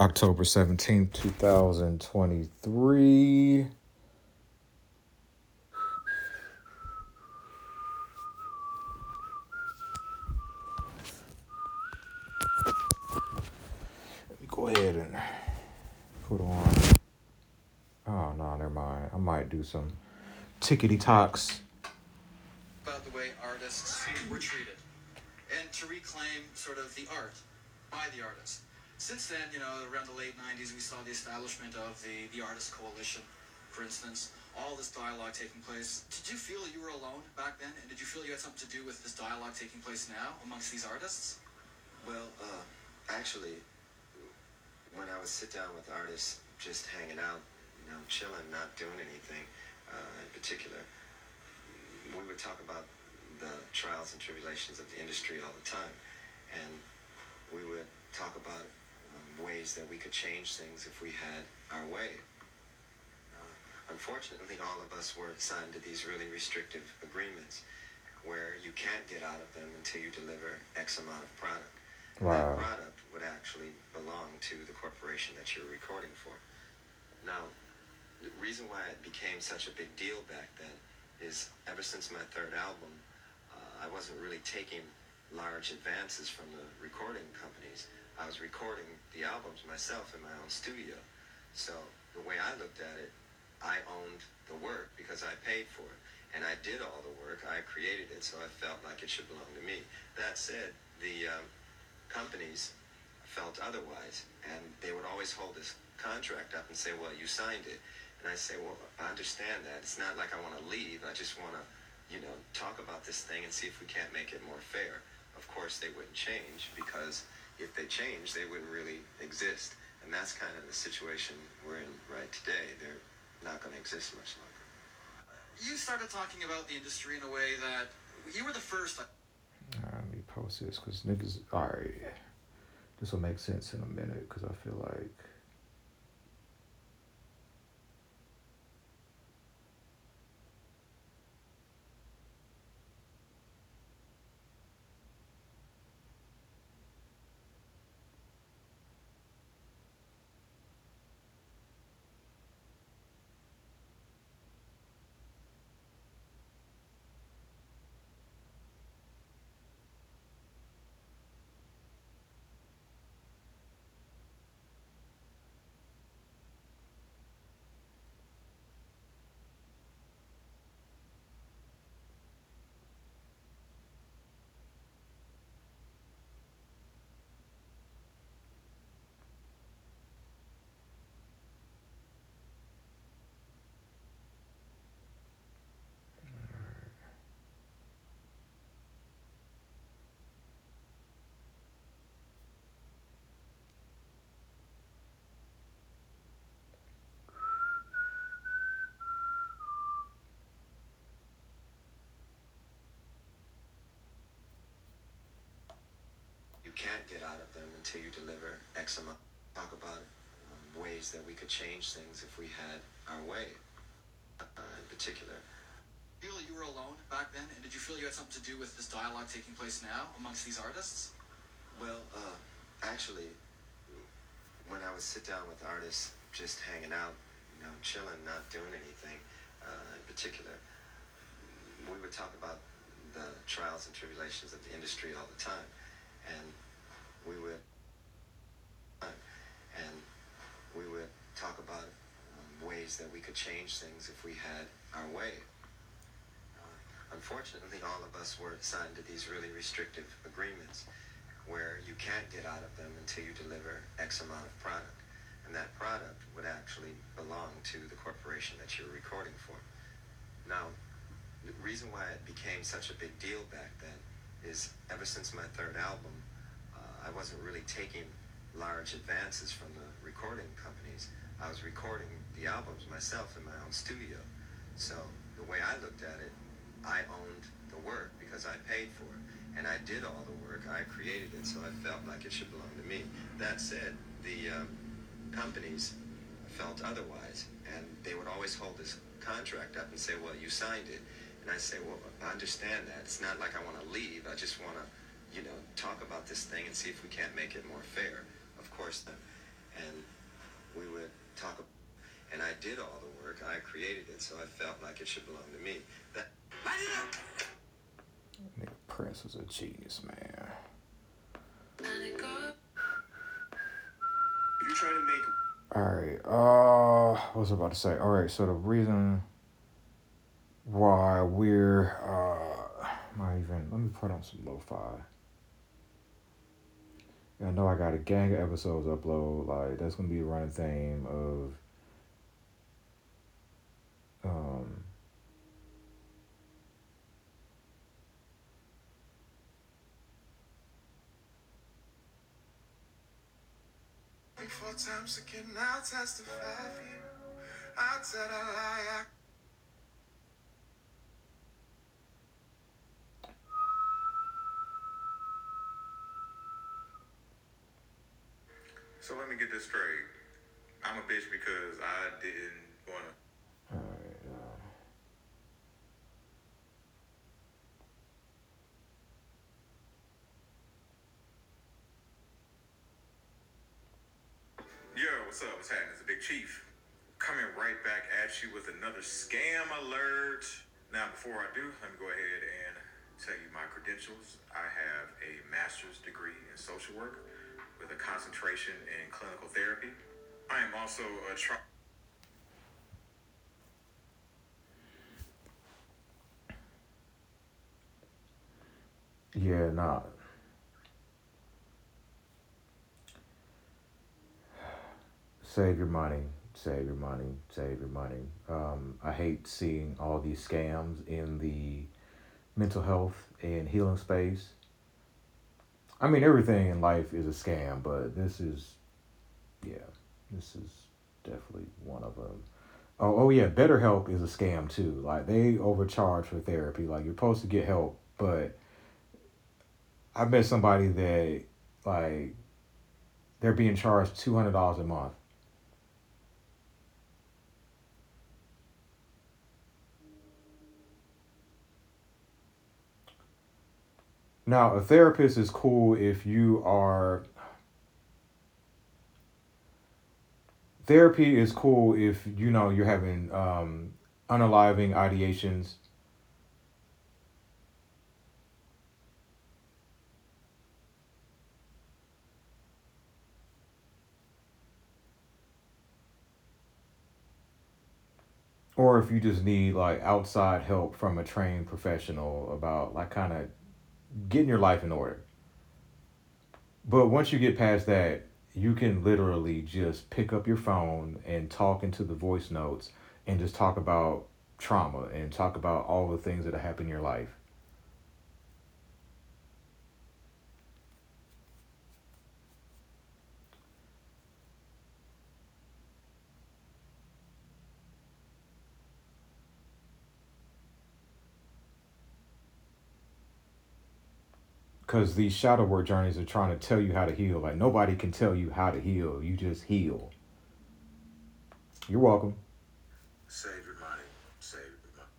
October 17th, 2023. Let me go ahead and put on. Oh, no, never mind. I might do some tickety talks. about the way artists were treated and to reclaim sort of the art by the artist. Since then, you know, around the late 90s, we saw the establishment of the, the Artist Coalition, for instance, all this dialogue taking place. Did you feel you were alone back then? And did you feel you had something to do with this dialogue taking place now amongst these artists? Well, uh, actually, when I would sit down with artists, just hanging out, you know, chilling, not doing anything uh, in particular, we would talk about the trials and tribulations of the industry all the time, and we would talk about ways that we could change things if we had our way. Uh, unfortunately, all of us were signed to these really restrictive agreements where you can't get out of them until you deliver X amount of product. Wow. That product would actually belong to the corporation that you're recording for. Now, the reason why it became such a big deal back then is ever since my third album, uh, I wasn't really taking large advances from the recording companies. I was recording the albums myself in my own studio. So the way I looked at it, I owned the work because I paid for it. And I did all the work. I created it, so I felt like it should belong to me. That said, the um, companies felt otherwise, and they would always hold this contract up and say, "Well, you signed it," and I say, "Well, I understand that. It's not like I want to leave. I just want to, you know, talk about this thing and see if we can't make it more fair." Of course, they wouldn't change because if they changed, they wouldn't really exist, and that's kind of the situation we're in right today. They're not going to exist much longer. You started talking about the industry in a way that you were the first. Let me post this because niggas. Alright. This will make sense in a minute because I feel like. Can't get out of them until you deliver X amount. Talk about um, ways that we could change things if we had our way, uh, in particular. Feel you were alone back then, and did you feel you had something to do with this dialogue taking place now amongst these artists? Well, uh, actually, when I would sit down with artists, just hanging out, you know, chilling, not doing anything uh, in particular, we would talk about the trials and tribulations of the industry all the time, and we would, and we would talk about um, ways that we could change things if we had our way. Uh, unfortunately, all of us were signed to these really restrictive agreements where you can't get out of them until you deliver X amount of product. And that product would actually belong to the corporation that you're recording for. Now, the reason why it became such a big deal back then is ever since my third album, uh, I wasn't really taking large advances from the recording companies. I was recording the albums myself in my own studio. So the way I looked at it, I owned the work because I paid for it. And I did all the work. I created it, so I felt like it should belong to me. That said, the um, companies felt otherwise, and they would always hold this contract up and say, "Well, you signed it," and I say, "Well, I understand that. It's not like I want to leave. I just want to, you know, talk about this thing and see if we can't make it more fair." Of course, and I did all the work, I created it, so I felt like it should belong to me. That. Nigga Prince was a genius, man. You trying to make All right. Uh, what was I about to say? All right. So the reason why we're uh, not even. Let me put on some lo-fi. I know I got a gang of episodes upload. Like that's gonna be a running theme of. Um. four times again, I'll testify for you. I'll tell a lie. I So let me get this straight. I'm a bitch because I didn't wanna. All right. Uh, Yo, what's up? What's happening? It's the Big Chief. Coming right back at you with another scam alert. Now, before I do, let me go ahead and tell you my credentials. I have a master's degree in social work with a concentration in clinical therapy. I am also a tri- yeah. Nah. Save your money. Save your money. Save your money. Um, I hate seeing all these scams in the mental health and healing space. I mean, everything in life is a scam, but this is, yeah, this is definitely one of them. Oh, oh yeah, BetterHelp is a scam too. Like they overcharge for therapy. Like you're supposed to get help, but I met somebody that like they're being charged two hundred dollars a month. Now, a therapist is cool if you are. Therapy is cool if you know you're having um, unaliving ideations. Or if you just need like outside help from a trained professional about like kind of getting your life in order. But once you get past that, you can literally just pick up your phone and talk into the voice notes and just talk about trauma and talk about all the things that have happened in your life. Because these shadow work journeys are trying to tell you how to heal. Like nobody can tell you how to heal. You just heal. You're welcome. save your money. Save your money.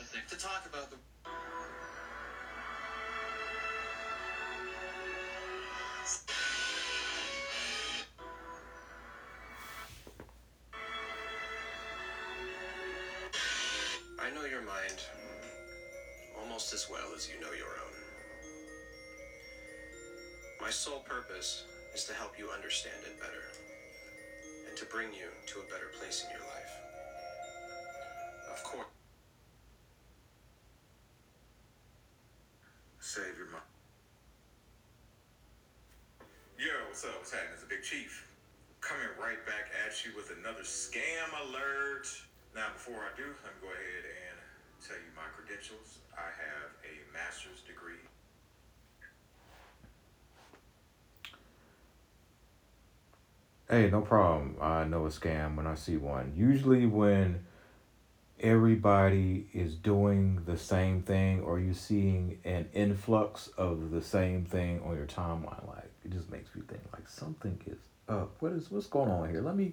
I think to talk about the I know your mind almost as well as you know your own. My sole purpose is to help you understand it better and to bring you to a better place in your life. Of course. Save your money. Yo, what's up? What's happening? It's the Big Chief. Coming right back at you with another scam alert. Credentials. I have a master's degree. Hey, no problem. I know a scam when I see one. Usually, when everybody is doing the same thing or you're seeing an influx of the same thing on your timeline, like it just makes me think like something is up. What is what's going on here? Let me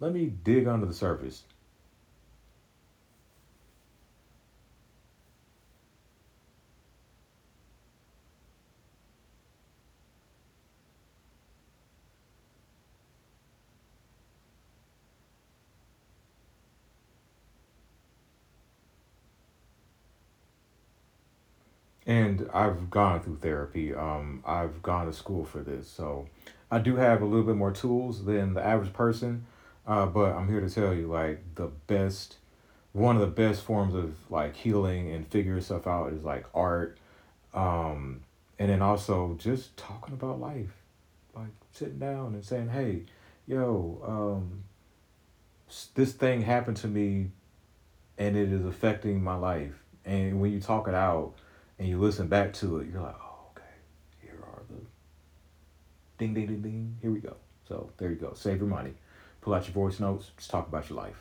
let me dig under the surface. And I've gone through therapy. Um, I've gone to school for this, so I do have a little bit more tools than the average person. Uh, but I'm here to tell you, like the best, one of the best forms of like healing and figuring stuff out is like art, um, and then also just talking about life, like sitting down and saying, "Hey, yo, um, this thing happened to me, and it is affecting my life." And when you talk it out and you listen back to it, you're like, "Oh, okay, here are the ding, ding, ding, ding. Here we go." So there you go. Save your money. Pull out your voice notes. Just talk about your life.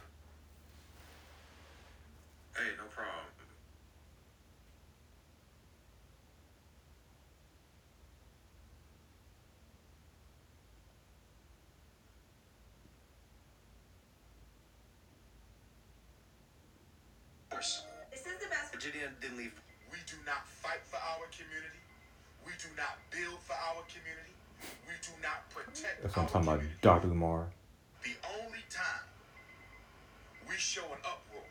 Hey, no problem. Force. This is the best. Virginia didn't leave. We do not fight for our community. We do not build for our community. We do not protect That's what I'm talking about. Dr. Umar. The only time we show an uproar,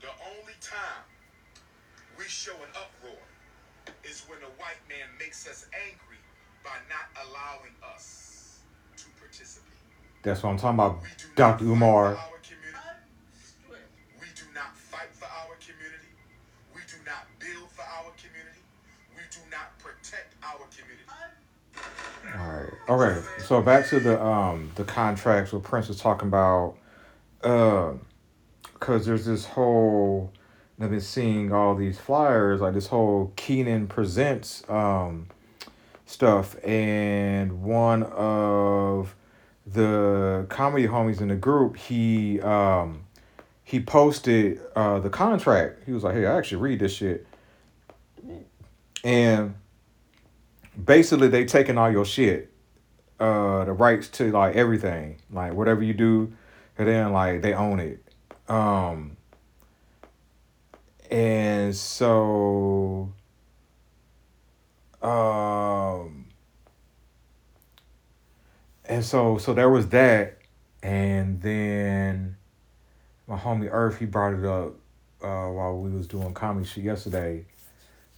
the only time we show an uproar is when a white man makes us angry by not allowing us to participate. That's what I'm talking about, We do not Dr. Umar. Community. We do not protect our community. All right. So back to the um the contracts what Prince was talking about. Uh, cause there's this whole. I've been seeing all these flyers like this whole Kenan presents um stuff, and one of the comedy homies in the group he um he posted uh the contract. He was like, "Hey, I actually read this shit," and basically they taking all your shit uh the rights to like everything. Like whatever you do and then like they own it. Um and so um and so so there was that. And then my homie earth he brought it up uh while we was doing comedy shit yesterday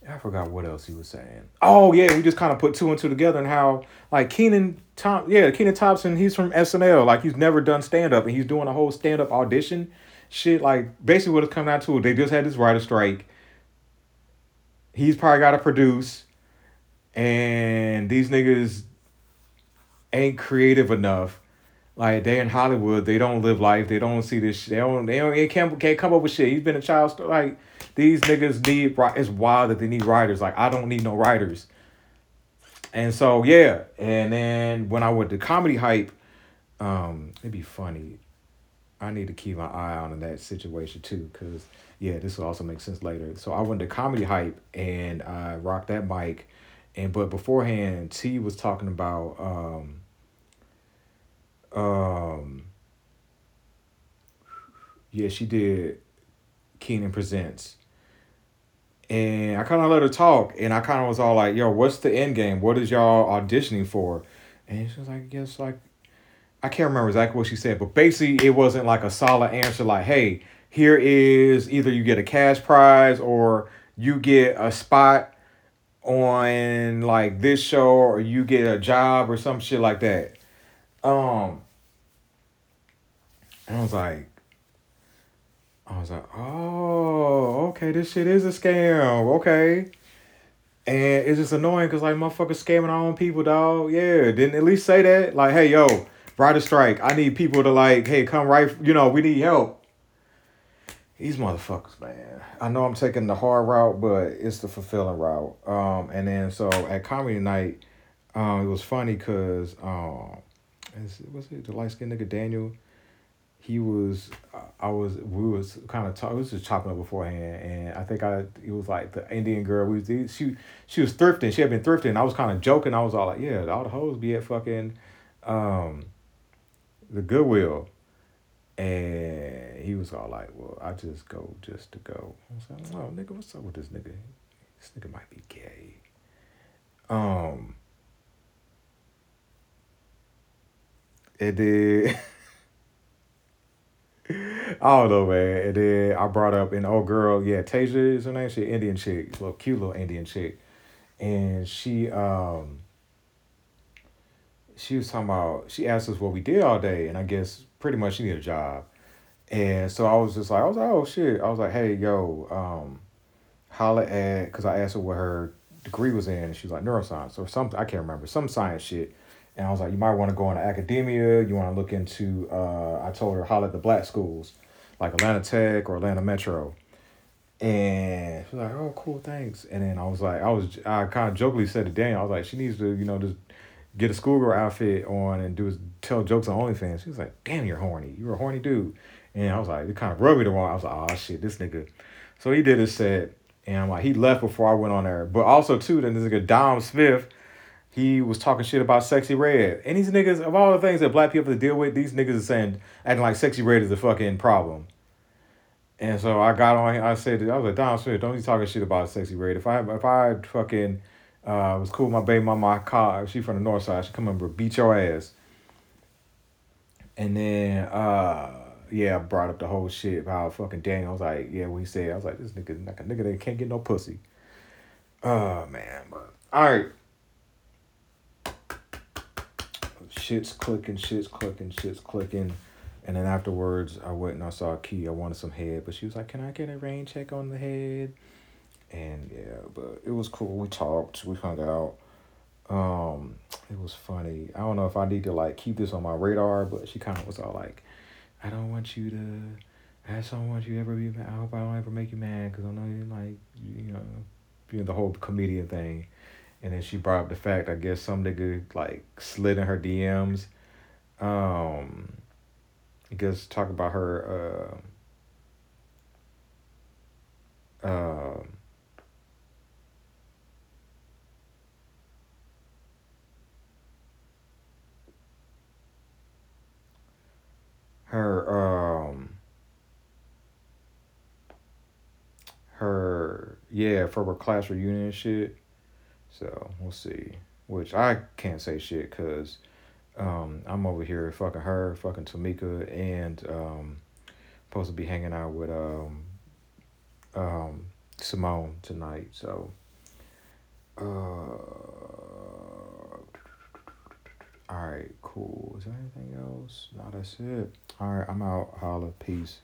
I forgot what else he was saying. Oh yeah, we just kind of put two and two together and how like Kenan Tom yeah, Kenan Thompson, he's from SNL. Like he's never done stand up and he's doing a whole stand up audition shit. Like basically what it's coming down to, they just had this writer strike. He's probably gotta produce and these niggas ain't creative enough. Like they in Hollywood, they don't live life. They don't see this. Shit. They don't. They don't. They can't can't come up with shit. He's been a child. Like these niggas need. It's wild that they need writers. Like I don't need no writers. And so yeah, and then when I went to comedy hype, um, it'd be funny. I need to keep my eye on in that situation too, cause yeah, this will also make sense later. So I went to comedy hype and I rocked that mic, and but beforehand, T was talking about um. Um. Yeah, she did. Kenan presents. And I kind of let her talk, and I kind of was all like, "Yo, what's the end game? What is y'all auditioning for?" And she was like, "Yes, like." I can't remember exactly what she said, but basically it wasn't like a solid answer like, hey, here is either you get a cash prize or you get a spot on like this show or you get a job or some shit like that. Um and I was like I was like, oh, okay, this shit is a scam. Okay. And it's just annoying because like motherfuckers scamming our own people, dog. Yeah, didn't at least say that. Like, hey, yo, write a strike. I need people to like, hey, come right. You know, we need help. These motherfuckers, man. I know I'm taking the hard route, but it's the fulfilling route. Um, and then so at comedy night, um, it was funny because um, was it the light skinned nigga Daniel? He was, I was, we was kind of talking, we was just chopping up beforehand, and I think I, it was like the Indian girl. We was, she, she was thrifting. She had been thrifting. I was kind of joking. I was all like, yeah, all the hoes be at fucking, um, the Goodwill. And he was all like, well, I just go just to go. I was like, oh, nigga, what's up with this nigga? This nigga might be gay. Um, it. I don't know, man. And then I brought up an old girl, yeah, Tasia is her name. She an Indian chick, little cute little Indian chick, and she um. She was talking about. She asked us what we did all day, and I guess pretty much she needed a job, and so I was just like, I was like, oh shit. I was like, hey yo, um, holla at, cause I asked her what her degree was in, and she was like neuroscience or something. I can't remember some science shit. And I was like, you might want to go into academia. You want to look into. Uh, I told her holla at the black schools like Atlanta Tech or Atlanta Metro. And she was like, "Oh, cool, thanks." And then I was like, I was, I kind of jokingly said to Daniel, I was like, "She needs to, you know, just get a schoolgirl outfit on and do tell jokes on OnlyFans." She was like, "Damn, you're horny. You're a horny dude." And I was like, it kind of rubbed me the wrong. I was like, "Oh shit, this nigga." So he did his set, and I'm like, he left before I went on there. But also too, then this nigga Dom Smith, he was talking shit about Sexyy Red, and these niggas of all the things that black people have to deal with, these niggas are saying acting like Sexyy Red is a fucking problem. And so I got on. I said, I was like, Don Smith, don't be talking shit about Sexyy Red. If I if I fucking uh, was cool with my baby mama, car, she from the north side, she come over beat your ass. And then uh, yeah, I brought up the whole shit about fucking Daniel. I was like, yeah, what he said. I was like, this nigga, like a nigga that can't get no pussy. Oh man, but all right. Shit's clicking, shit's clicking, shit's clicking. And then afterwards, I went and I saw a Key. I wanted some head, but she was like, "Can I get a rain check on the head?" And yeah, but it was cool. We talked. We hung out. Um, it was funny. I don't know if I need to like keep this on my radar, but she kind of was all like, "I don't want you to. I just don't want you to ever be mad. I hope I don't ever make you mad because I know you like you know, being the whole comedian thing." And then she brought up the fact I guess some nigga like slid in her DMs. Um because talk about her uh, uh, her um her yeah for her class reunion shit so we'll see which i can't say shit because um, I'm over here fucking her, fucking Tamika, and um, supposed to be hanging out with um, um, Simone tonight. So, uh, all right, cool. Is there anything else? No, that's it. All right, I'm out. Holla, peace.